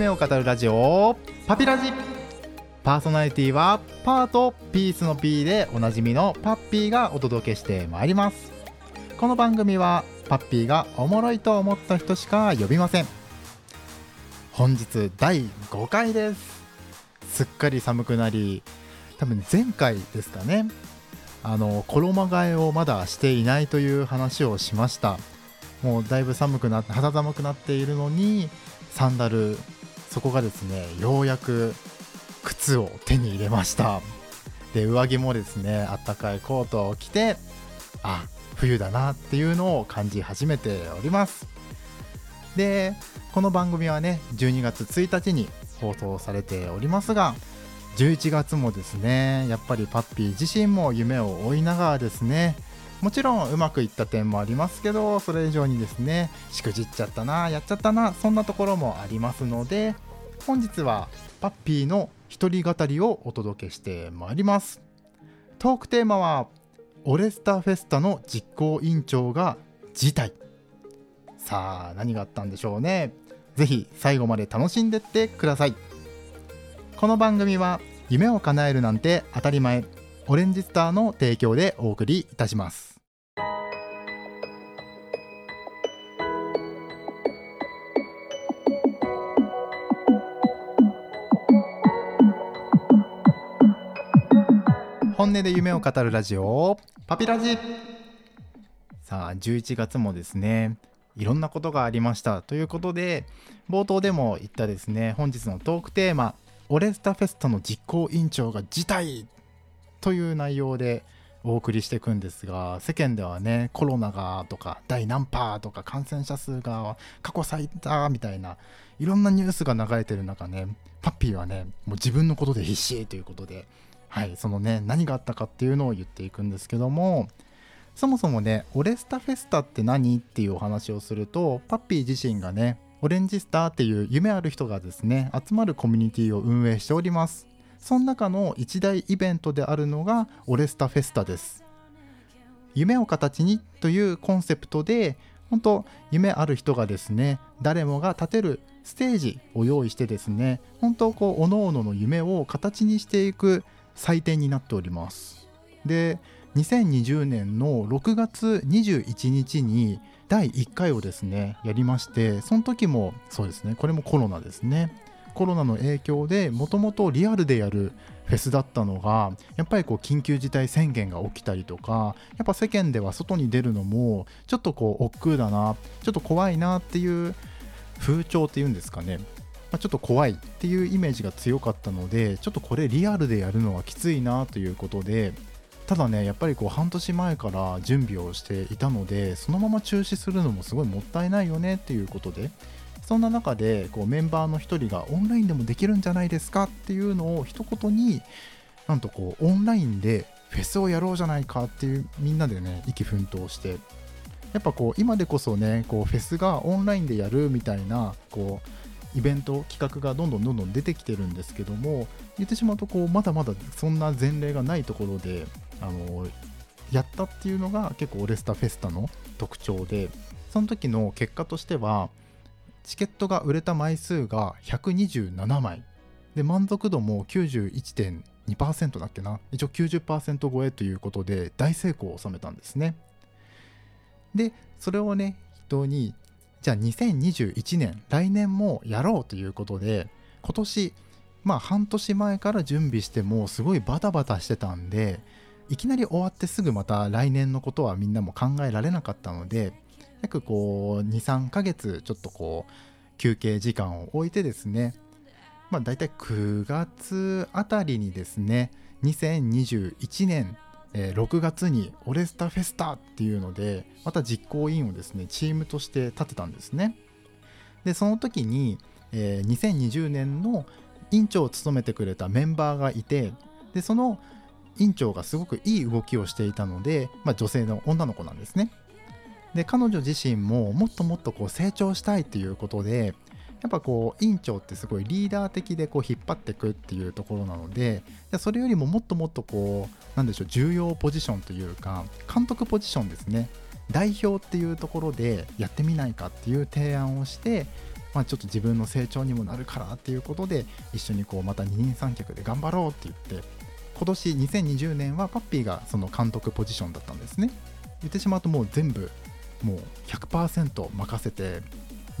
夢を語るラジオ。パピラジ。パーソナリティはパートピースの P でおなじみのパッピーがお届けしてまいります。この番組はパッピーがおもろいと思った人しか呼びません。本日第5回です。すっかり寒くなり多分前回ですかね。あの衣替えをまだしていないという話をしました。もうだいぶ寒くなって肌寒くなっているのにサンダルそこがですねようやく靴を手に入れました。で上着もですねあったかいコートを着てあ冬だなっていうのを感じ始めております。でこの番組はね12月1日に放送されておりますが11月もですねやっぱりパッピー自身も夢を追いながらですねもちろんうまくいった点もありますけどそれ以上にですねしくじっちゃったなやっちゃったなそんなところもありますので本日はパッピーの一人語りをお届けしてまいります。トークテーマはオレスタフェスタの実行委員長が辞退。さあ何があったんでしょうね。ぜひ最後まで楽しんでってください。この番組は夢を叶えるなんて当たり前オレンジスターの提供でお送りいたします。本音で夢を語るラジオ。パピラジ。さあ11月もですねいろんなことがありました。ということで冒頭でも言ったですね本日のトークテーマオレスタフェスタの実行委員長が辞退。という内容でお送りしていくんですが世間ではねコロナがとか第何波とか感染者数が過去最多みたいないろんなニュースが流れてる中ねパッピーはねもう自分のことで必死ということではいそのね何があったかっていうのを言っていくんですけどもそもそもねオレスタフェスタって何っていうお話をするとパッピー自身がねオレンジスターっていう夢ある人がですね集まるコミュニティを運営しております。その中の一大イベントであるのがオレスタフェスタです。夢を形にというコンセプトで本当夢ある人がですね誰もが立てるステージを用意してですね本当こう各々の夢を形にしていく祭典になっております。で2020年の6月21日に第1回をですねやりましてその時もそうですねこれもコロナですね。コロナの影響でもともとリアルでやるフェスだったのがやっぱりこう緊急事態宣言が起きたりとかやっぱ世間では外に出るのもちょっとこう億劫だなちょっと怖いなっていう風潮っていうんですかね。まあ、ちょっと怖いっていうイメージが強かったのでちょっとこれリアルでやるのはきついなということでただねやっぱりこう半年前から準備をしていたのでそのまま中止するのもすごいもったいないよねっていうことでそんな中でこうメンバーの1人がオンラインでもできるんじゃないですかっていうのを一言になんとこうオンラインでフェスをやろうじゃないかっていうみんなでね息奮闘してやっぱこう今でこそねこうフェスがオンラインでやるみたいなこうイベント企画がどんどんどんどん出てきてるんですけども言ってしまうとこうまだまだそんな前例がないところであのやったっていうのが結構オレスタフェスタの特徴でその時の結果としてはチケットが売れた枚数が127枚。で満足度も91.2%だっけな。一応90%超えということで大成功を収めたんですね。でそれをね人にじゃあ2021年来年もやろうということで今年まあ半年前から準備してもすごいバタバタしてたんでいきなり終わってすぐまた来年のことはみんなも考えられなかったので約こう23ヶ月ちょっとこう休憩時間を置いてですねまあ大体9月あたりにですね2021年え、6月にオレスタフェスタっていうのでまた実行委員をですねチームとして立てたんですね。でその時に、え、2020年の委員長を務めてくれたメンバーがいてでその委員長がすごくいい動きをしていたので、まあ、女性の女の子なんですね。で彼女自身ももっともっとこう成長したいということでやっぱこう委員長ってすごいリーダー的でこう引っ張っていくっていうところなのでそれよりももっともっとこうなんでしょう重要ポジションというか監督ポジションですね。代表っていうところでやってみないかっていう提案をしてまあ、ちょっと自分の成長にもなるからっていうことで一緒にこうまた二人三脚で頑張ろうって言って今年2020年はパッピーがその監督ポジションだったんですね。言ってしまうともう全部もう100%任せて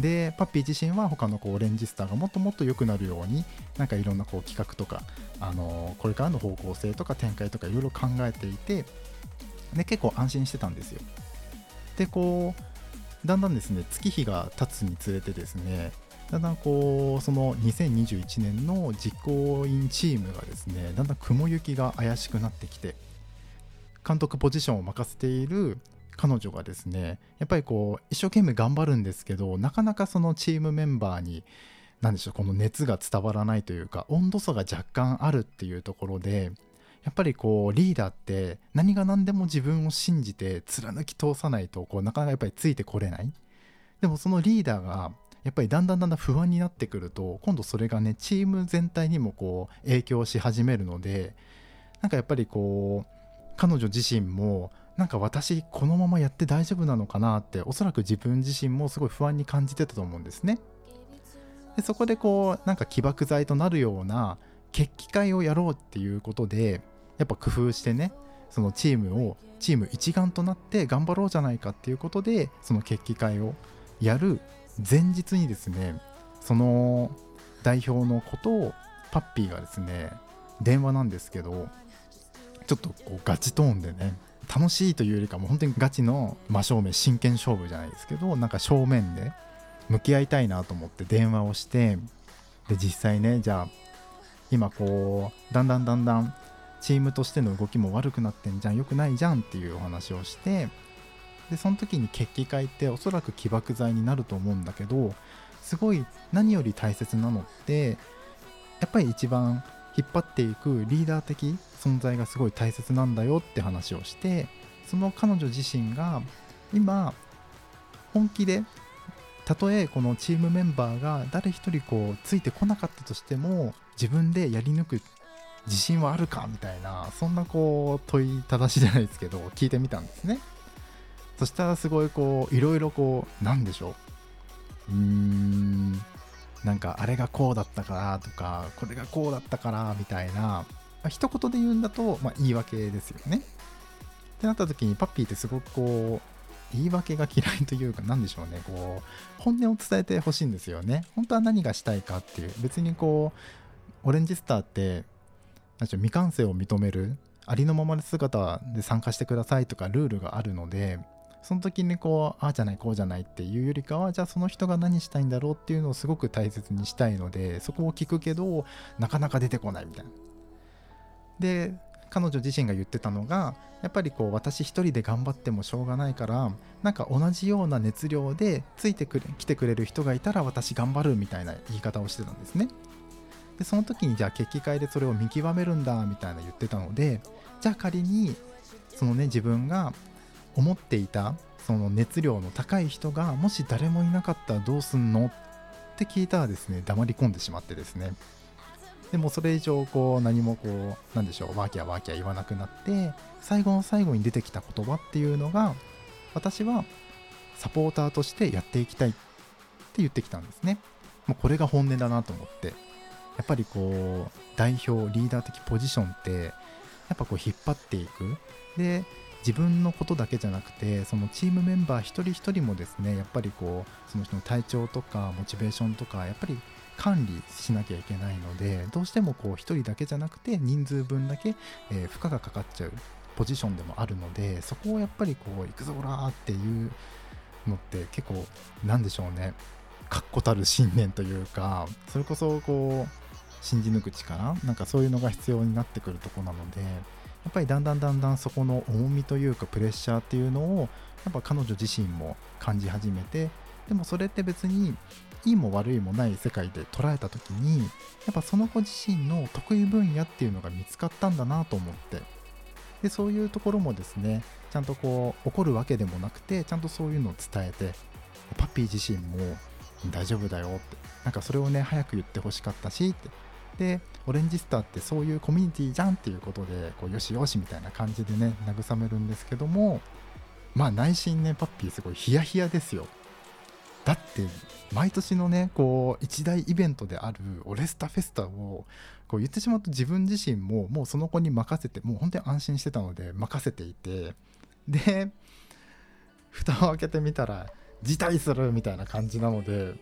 でパッピー自身は他のこうレンジスターがもっともっと良くなるようになんかいろんなこう企画とか、あのこれからの方向性とか展開とかいろいろ考えていてで結構安心してたんですよ。でこうだんだんですね月日が経つにつれてですねだんだんこうその2021年の実行委員チームがですねだんだん雲行きが怪しくなってきて監督ポジションを任せている彼女がですねやっぱりこう一生懸命頑張るんですけどなかなかそのチームメンバーに何でしょうこの熱が伝わらないというか温度差が若干あるっていうところでやっぱりこうリーダーって何が何でも自分を信じて貫き通さないとこうなかなかやっぱりついてこれない。でもそのリーダーがやっぱりだんだんだんだん不安になってくると今度それがねチーム全体にもこう影響し始めるのでなんかやっぱりこう彼女自身もなんか私このままやって大丈夫なのかなっておそらく自分自身もすごい不安に感じてたと思うんですね。でそこでこうなんか起爆剤となるような決起会をやろうっていうことでやっぱ工夫してねそのチームをチーム一丸となって頑張ろうじゃないかっていうことでその決起会をやる前日にですねその代表のことをパッピーがですね電話なんですけどちょっとこうガチトーンでね楽しいというよりかも本当にガチの真正面真剣勝負じゃないですけどなんか正面で向き合いたいなと思って電話をしてで実際ねじゃあ今こうだんだんだんだんチームとしての動きも悪くなってんじゃん良くないじゃんっていうお話をしてでその時に決起会っておそらく起爆剤になると思うんだけどすごい何より大切なのってやっぱり一番引っ張っていくリーダー的存在がすごい大切なんだよって話をしてその彼女自身が今本気でたとえこのチームメンバーが誰一人こうついてこなかったとしても自分でやり抜く自信はあるかみたいなそんなこう問いただしじゃないですけど聞いてみたんですね。そしたらすごいこういろいろこうなんでしょう。うーん。なんかあれがこうだったからとかこれがこうだったからみたいな、まあ、一言で言うんだと、まあ、言い訳ですよね。ってなった時にパッピーってすごくこう言い訳が嫌いというか何でしょうね。こう本音を伝えてほしいんですよね。本当は何がしたいかっていう。別にこうオレンジスターって何でしょう未完成を認めるありのままの姿で参加してくださいとかルールがあるのでその時にこうああじゃないこうじゃないっていうよりかはじゃあその人が何したいんだろうっていうのをすごく大切にしたいのでそこを聞くけどなかなか出てこないみたいな。で彼女自身が言ってたのがやっぱりこう私一人で頑張ってもしょうがないからなんか同じような熱量でついてくれ来てくれる人がいたら私頑張るみたいな言い方をしてたんですね。でその時にじゃあ決起会でそれを見極めるんだみたいな言ってたのでじゃあ仮にそのね自分が思っていたその熱量の高い人がもし誰もいなかったらどうすんのって聞いたらですね黙り込んでしまってですね。でもそれ以上こう何もこうなんでしょうワーキャーワーキャー言わなくなって最後の最後に出てきた言葉っていうのが私はサポーターとしてやっていきたいって言ってきたんですね。もうこれが本音だなと思って。やっぱりこう代表リーダー的ポジションってやっぱこう引っ張っていく。で自分のことだけじゃなくてそのチームメンバー一人一人もですねやっぱりこうその人の体調とかモチベーションとかやっぱり管理しなきゃいけないのでどうしてもこう1人だけじゃなくて人数分だけ、えー、負荷がかかっちゃうポジションでもあるのでそこをやっぱりこう行くぞらーっていうのって結構なんでしょうね確固たる信念というかそれこそこう信じ抜く力なんかそういうのが必要になってくるとこなのでやっぱりだんだんだんだんそこの重みというかプレッシャーっていうのをやっぱ彼女自身も感じ始めてでもそれって別にいいも悪いもない世界で捉えた時にやっぱその子自身の得意分野っていうのが見つかったんだなと思ってでそういうところもですねちゃんとこう怒るわけでもなくてちゃんとそういうのを伝えてパピー自身も大丈夫だよってなんかそれをね早く言ってほしかったしってでオレンジスターってそういうコミュニティじゃんっていうことでこうよしよしみたいな感じでね慰めるんですけどもまあ内心ねパッピーすごいヒヤヒヤですよ。だって毎年のねこう一大イベントであるオレスタフェスタをこう言ってしまうと自分自身ももうその子に任せてもう本当に安心してたので任せていてで蓋を開けてみたら辞退するみたいな感じなので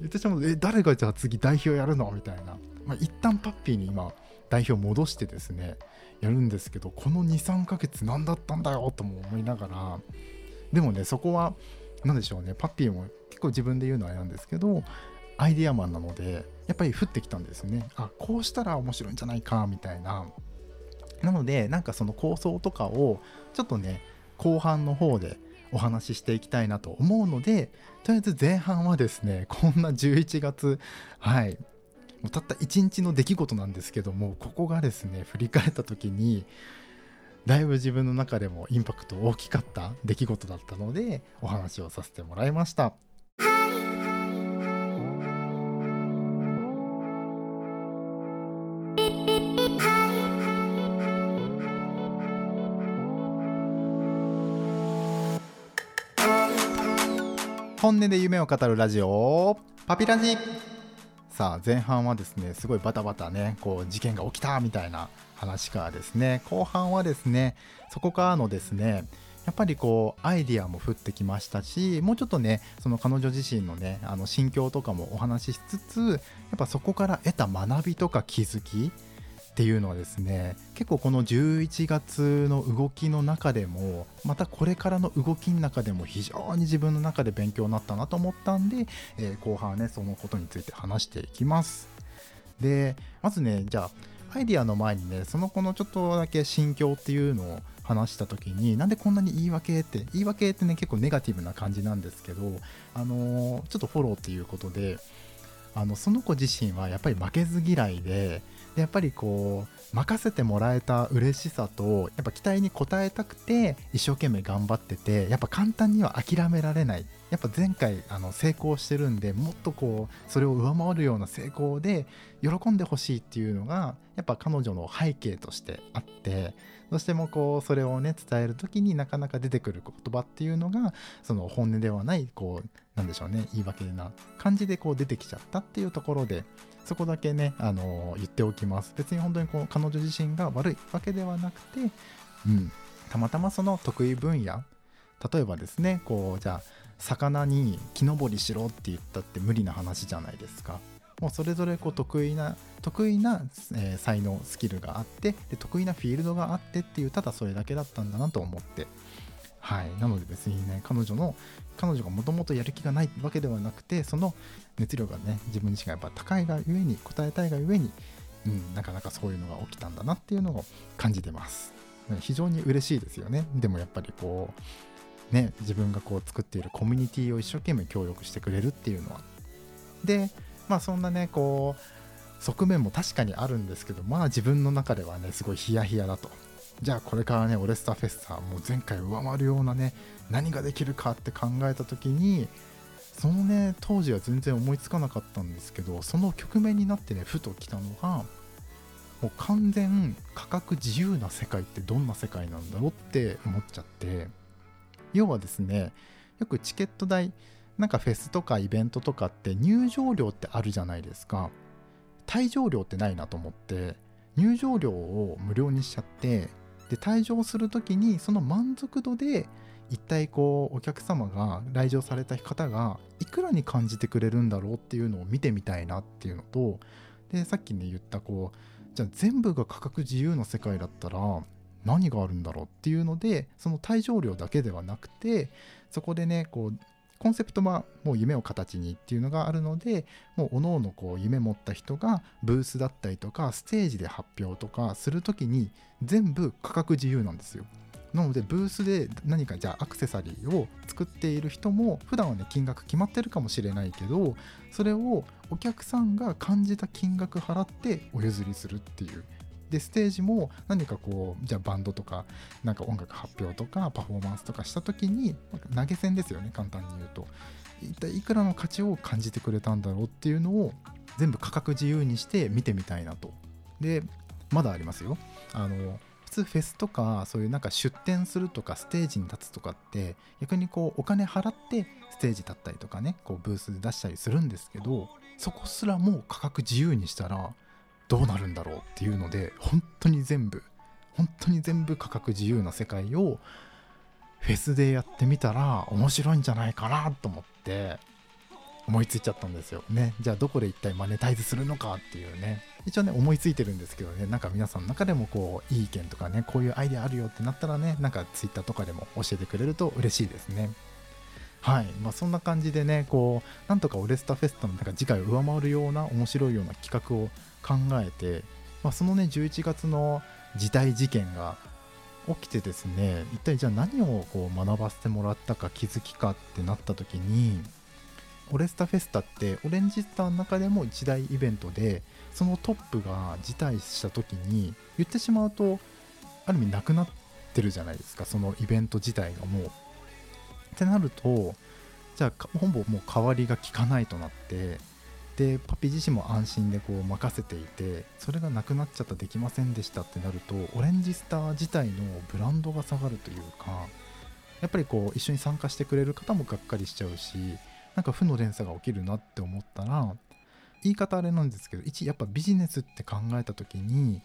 言ってしまうとえ誰がじゃあ次代表やるの？みたいな、まあ、一旦パッピーに今代表戻してですねやるんですけどこの23ヶ月何だったんだよとも思いながらでもねそこは何でしょうねパッピーも結構自分で言うのはあれなんですけどアイデアマンなのでやっぱり降ってきたんですね。あこうしたら面白いんじゃないかみたいな。なのでなんかその構想とかをちょっとね後半の方でお話ししていきたいなと思うのでとりあえず前半はですねこんな11月はいもうたった1日の出来事なんですけどもここがですね振り返った時にだいぶ自分の中でもインパクト大きかった出来事だったのでお話をさせてもらいました。本音で夢を語るラジオ。パピラジ。さあ前半はですねすごいバタバタねこう事件が起きたみたいな話からですね後半はですねそこからのですねやっぱりこうアイディアも降ってきましたしもうちょっとねその彼女自身のねあの心境とかもお話ししつつやっぱそこから得た学びとか気づきっていうのはですね結構この11月の動きの中でもまたこれからの動きの中でも非常に自分の中で勉強になったなと思ったんで、えー、後半はねそのことについて話していきます。でまずねじゃあアイディアの前にねその子のちょっとだけ心境っていうのを話した時になんでこんなに言い訳って言い訳ってね結構ネガティブな感じなんですけどあのー、ちょっとフォローっていうことであのその子自身はやっぱり負けず嫌いででやっぱりこう任せてもらえた嬉しさとやっぱ期待に応えたくて一生懸命頑張っててやっぱ簡単には諦められない。やっぱ前回あの成功してるんでもっとこうそれを上回るような成功で喜んでほしいっていうのがやっぱ彼女の背景としてあってどうしてもこうそれをね伝える時になかなか出てくる言葉っていうのがその本音ではないこうなんでしょうね言い訳な感じでこう出てきちゃったっていうところでそこだけね、あの、言っておきます。別に本当にこう彼女自身が悪いわけではなくて、うん、たまたまその得意分野例えばですねこうじゃあ魚に木登りしろって言ったって無理な話じゃないですか。もうそれぞれこう得意な得意な、えー、才能スキルがあってで得意なフィールドがあってっていうただそれだけだったんだなと思って。はい。なので別にね彼女の彼女がもともとやる気がないわけではなくてその熱量がね自分自身がやっぱ高いがゆえに答えたいがゆえに、うん、なかなかそういうのが起きたんだなっていうのを感じてます。非常に嬉しいですよね。でもやっぱりこうね自分がこう作っているコミュニティを一生懸命協力してくれるっていうのは。でまあそんなねこう側面も確かにあるんですけどまあ自分の中ではねすごいヒヤヒヤだと。じゃあこれからねオレスタフェスタもう前回上回るようなね何ができるかって考えた時にそのね当時は全然思いつかなかったんですけどその局面になってねふと来たのがもう完全価格自由な世界ってどんな世界なんだろうって思っちゃって要はですねよくチケット代なんかフェスとかイベントとかって入場料ってあるじゃないですか。退場料ってないなと思って入場料を無料にしちゃってで退場する時にその満足度で一体こうお客様が来場された方がいくらに感じてくれるんだろうっていうのを見てみたいなっていうのとでさっきね言ったこうじゃあ全部が価格自由の世界だったら何があるんだろうっていうのでその退場料だけではなくてそこでねこうコンセプトはもう夢を形にっていうのがあるのでもうおのおのこう夢持った人がブースだったりとかステージで発表とかする時に全部価格自由なんですよ。なのでブースで何かじゃあアクセサリーを作っている人も普段はね金額決まってるかもしれないけどそれをお客さんが感じた金額払ってお譲りするっていう。でステージも何かこうじゃあバンドとかなんか音楽発表とかパフォーマンスとかした時に投げ銭ですよね簡単に言うと。一体いくらの価値を感じてくれたんだろうっていうのを全部価格自由にして見てみたいなと。でまだありますよ。あの普実フェスとかそういうなんか出店するとかステージに立つとかって逆にこうお金払ってステージ立ったりとかねこうブースで出したりするんですけどそこすらもう価格自由にしたらどうなるんだろうっていうので本当に全部本当に全部価格自由な世界をフェスでやってみたら面白いんじゃないかなと思って思いついちゃったんですよ。ね。じゃあどこで一体マネタイズするのかっていうね。一応ね思いついてるんですけどね。なんか皆さんの中でもこういい意見とかねこういうアイデアあるよってなったらねなんか Twitter とかでも教えてくれると嬉しいですね。はい。まあ、そんな感じでねこうなんとかオレスタフェスタのなんか次回を上回るような面白いような企画を考えて、まあ、そのね11月の時代事件が起きてですね一体じゃあ何をこう学ばせてもらったか気づきかってなった時にオレスタフェスタってオレンジスターの中でも一大イベントでそのトップが辞退した時に言ってしまうとある意味なくなってるじゃないですかそのイベント自体がもう。ってなるとじゃあほぼもう代わりが効かないとなってでパピ自身も安心でこう任せていてそれがなくなっちゃったできませんでしたってなるとオレンジスター自体のブランドが下がるというかやっぱりこう一緒に参加してくれる方もがっかりしちゃうしなんか負の連鎖が起きるなって思ったら言い方あれなんですけど一やっぱビジネスって考えた時に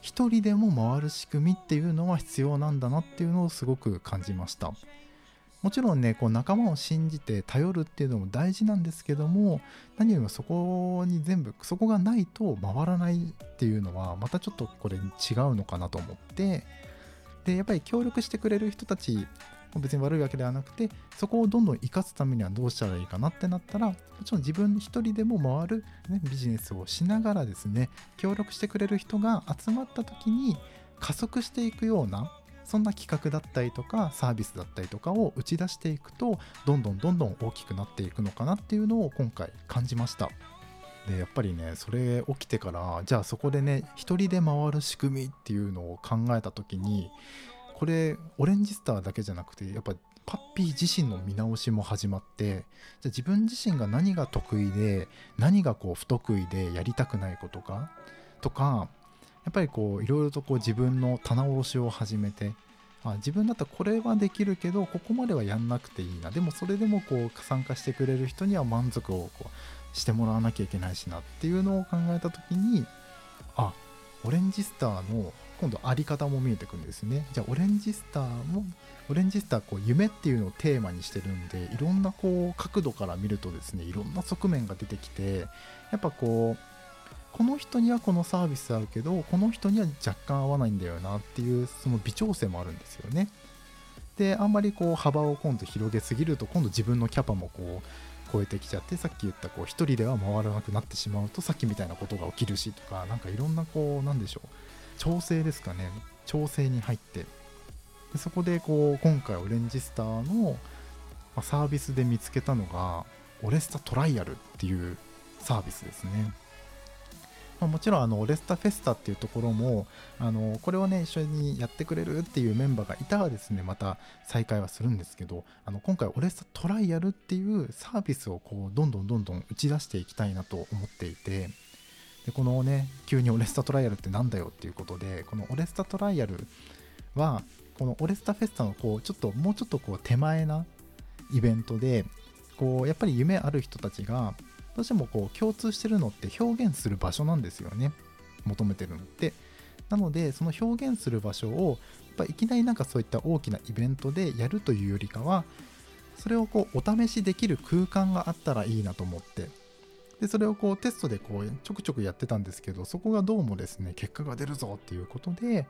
一人でも回る仕組みっていうのは必要なんだなっていうのをすごく感じました。もちろんねこう仲間を信じて頼るっていうのも大事なんですけども何よりもそこに全部そこがないと回らないっていうのはまたちょっとこれ違うのかなと思ってでやっぱり協力してくれる人たち別に悪いわけではなくてそこをどんどん生かすためにはどうしたらいいかなってなったらもちろん自分一人でも回る、ね、ビジネスをしながらですね協力してくれる人が集まった時に加速していくようなそんな企画だったりとかサービスだったりとかを打ち出していくとどんどんどんどん大きくなっていくのかなっていうのを今回感じました。でやっぱりねそれ起きてからじゃあそこでね一人で回る仕組みっていうのを考えた時にこれオレンジスターだけじゃなくてやっぱパッピー自身の見直しも始まってじゃあ自分自身が何が得意で何がこう不得意でやりたくないことかとかやっぱりこういろいろとこう自分の棚卸しを始めてあ自分だったらこれはできるけどここまではやんなくていいな。でもそれでもこう参加してくれる人には満足をこうしてもらわなきゃいけないしなっていうのを考えた時にあオレンジスターの今度あり方も見えてくるんですね。じゃあオレンジスターもオレンジスターこう夢っていうのをテーマにしてるんでいろんなこう角度から見るとですねいろんな側面が出てきてやっぱこうこの人にはこのサービスあるけどこの人には若干合わないんだよなっていうその微調整もあるんですよね。であんまりこう幅を今度広げすぎると今度自分のキャパもこう超えてきちゃってさっき言ったこう1人では回らなくなってしまうとさっきみたいなことが起きるしとか何かいろんなこうなんでしょう。調整ですかね。調整に入って。でそこでこう今回オレンジスターのサービスで見つけたのがオレスタトライアルっていうサービスですね。まあ、もちろんあのオレスタフェスタっていうところもあのこれをね一緒にやってくれるっていうメンバーがいたらですねまた再開はするんですけどあの今回オレスタトライアルっていうサービスをこうどんどんどんどん打ち出していきたいなと思っていてでこのね急にオレスタトライアルってなんだよっていうことでこのオレスタトライアルはこのオレスタフェスタのこうちょっともうちょっとこう手前なイベントでこうやっぱり夢ある人たちがどうしてもこう共通してるのって表現する場所なんですよね。求めてるのって。なのでその表現する場所をやっぱいきなりなんかそういった大きなイベントでやるというよりかはそれをこうお試しできる空間があったらいいなと思って。でそれをこうテストでこうちょくちょくやってたんですけどそこがどうもですね結果が出るぞっていうことで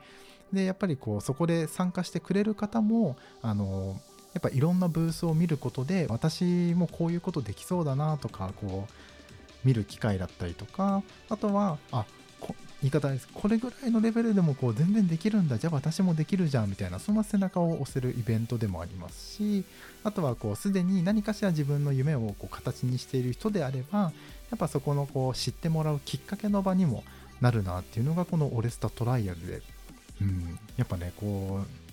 でやっぱりこうそこで参加してくれる方もあのやっぱいろんなブースを見ることで私もこういうことできそうだなとかこう見る機会だったりとかあとはあ言い方です。これぐらいのレベルでもこう全然できるんだ。じゃあ私もできるじゃんみたいなそんな背中を押せるイベントでもありますしあとはこうすでに何かしら自分の夢をこう形にしている人であればやっぱそこのこう知ってもらうきっかけの場にもなるなっていうのがこのオレスタトライアルで、うん、やっぱねこう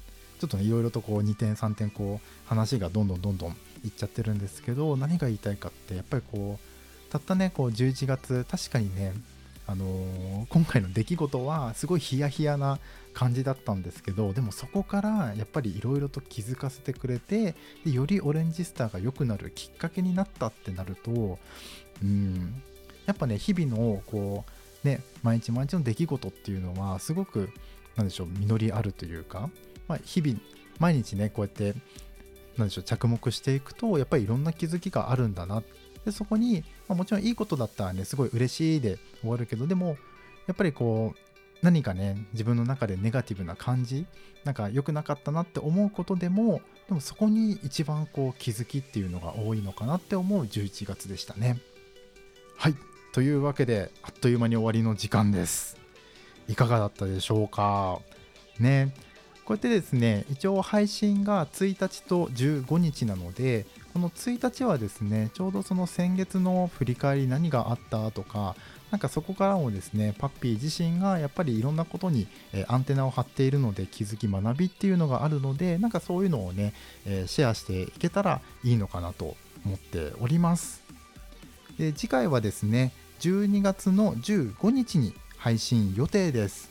ちょっとねいろいろとこう2点3点こう話がどんどんどんどんいっちゃってるんですけど何が言いたいかってやっぱりこうたったねこう11月確かにねあのー今回の出来事はすごいヒヤヒヤな感じだったんですけどでもそこからやっぱりいろいろと気づかせてくれてでよりオレンジスターが良くなるきっかけになったってなるとうんやっぱね日々のこうね毎日毎日の出来事っていうのはすごくなんでしょう実りあるというか、まあ、日々毎日ねこうやってなんでしょう着目していくとやっぱりいろんな気づきがあるんだな。でそこに、まあ、もちろんいいことだったらねすごい嬉しいで終わるけどでもやっぱりこう何かね自分の中でネガティブな感じなんか良くなかったなって思うことでもでもそこに一番こう気づきっていうのが多いのかなって思う11月でしたね。はい。というわけであっという間に終わりの時間です。いかがだったでしょうか？ね。こうやってですね一応配信が1日と15日なのでこの1日はですねちょうどその先月の振り返り何があったとかなんかそこからもですねパッピー自身がやっぱりいろんなことに、アンテナを張っているので気づき学びっていうのがあるのでなんかそういうのをね、シェアしていけたらいいのかなと思っております。で次回はですね12月の15日に配信予定です。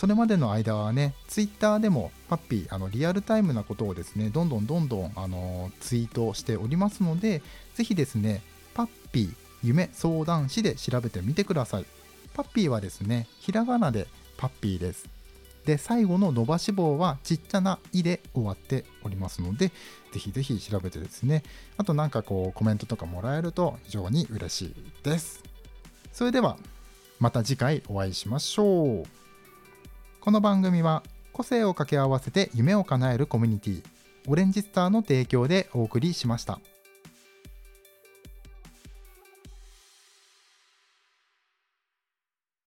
それまでの間はね、ツイッターでもパッピー、あのリアルタイムなことをですね、どんどんどんどんあのツイートしておりますので、ぜひですね、パッピー夢相談士で調べてみてください。パッピーはですね、ひらがなでパッピーです。で、最後の伸ばし棒はちっちゃな「い」で終わっておりますので、ぜひぜひ調べてですね、あとなんかこうコメントとかもらえると非常に嬉しいです。それでは、また次回お会いしましょう。この番組は個性を掛け合わせて夢を叶えるコミュニティオレンジスターの提供でお送りしました。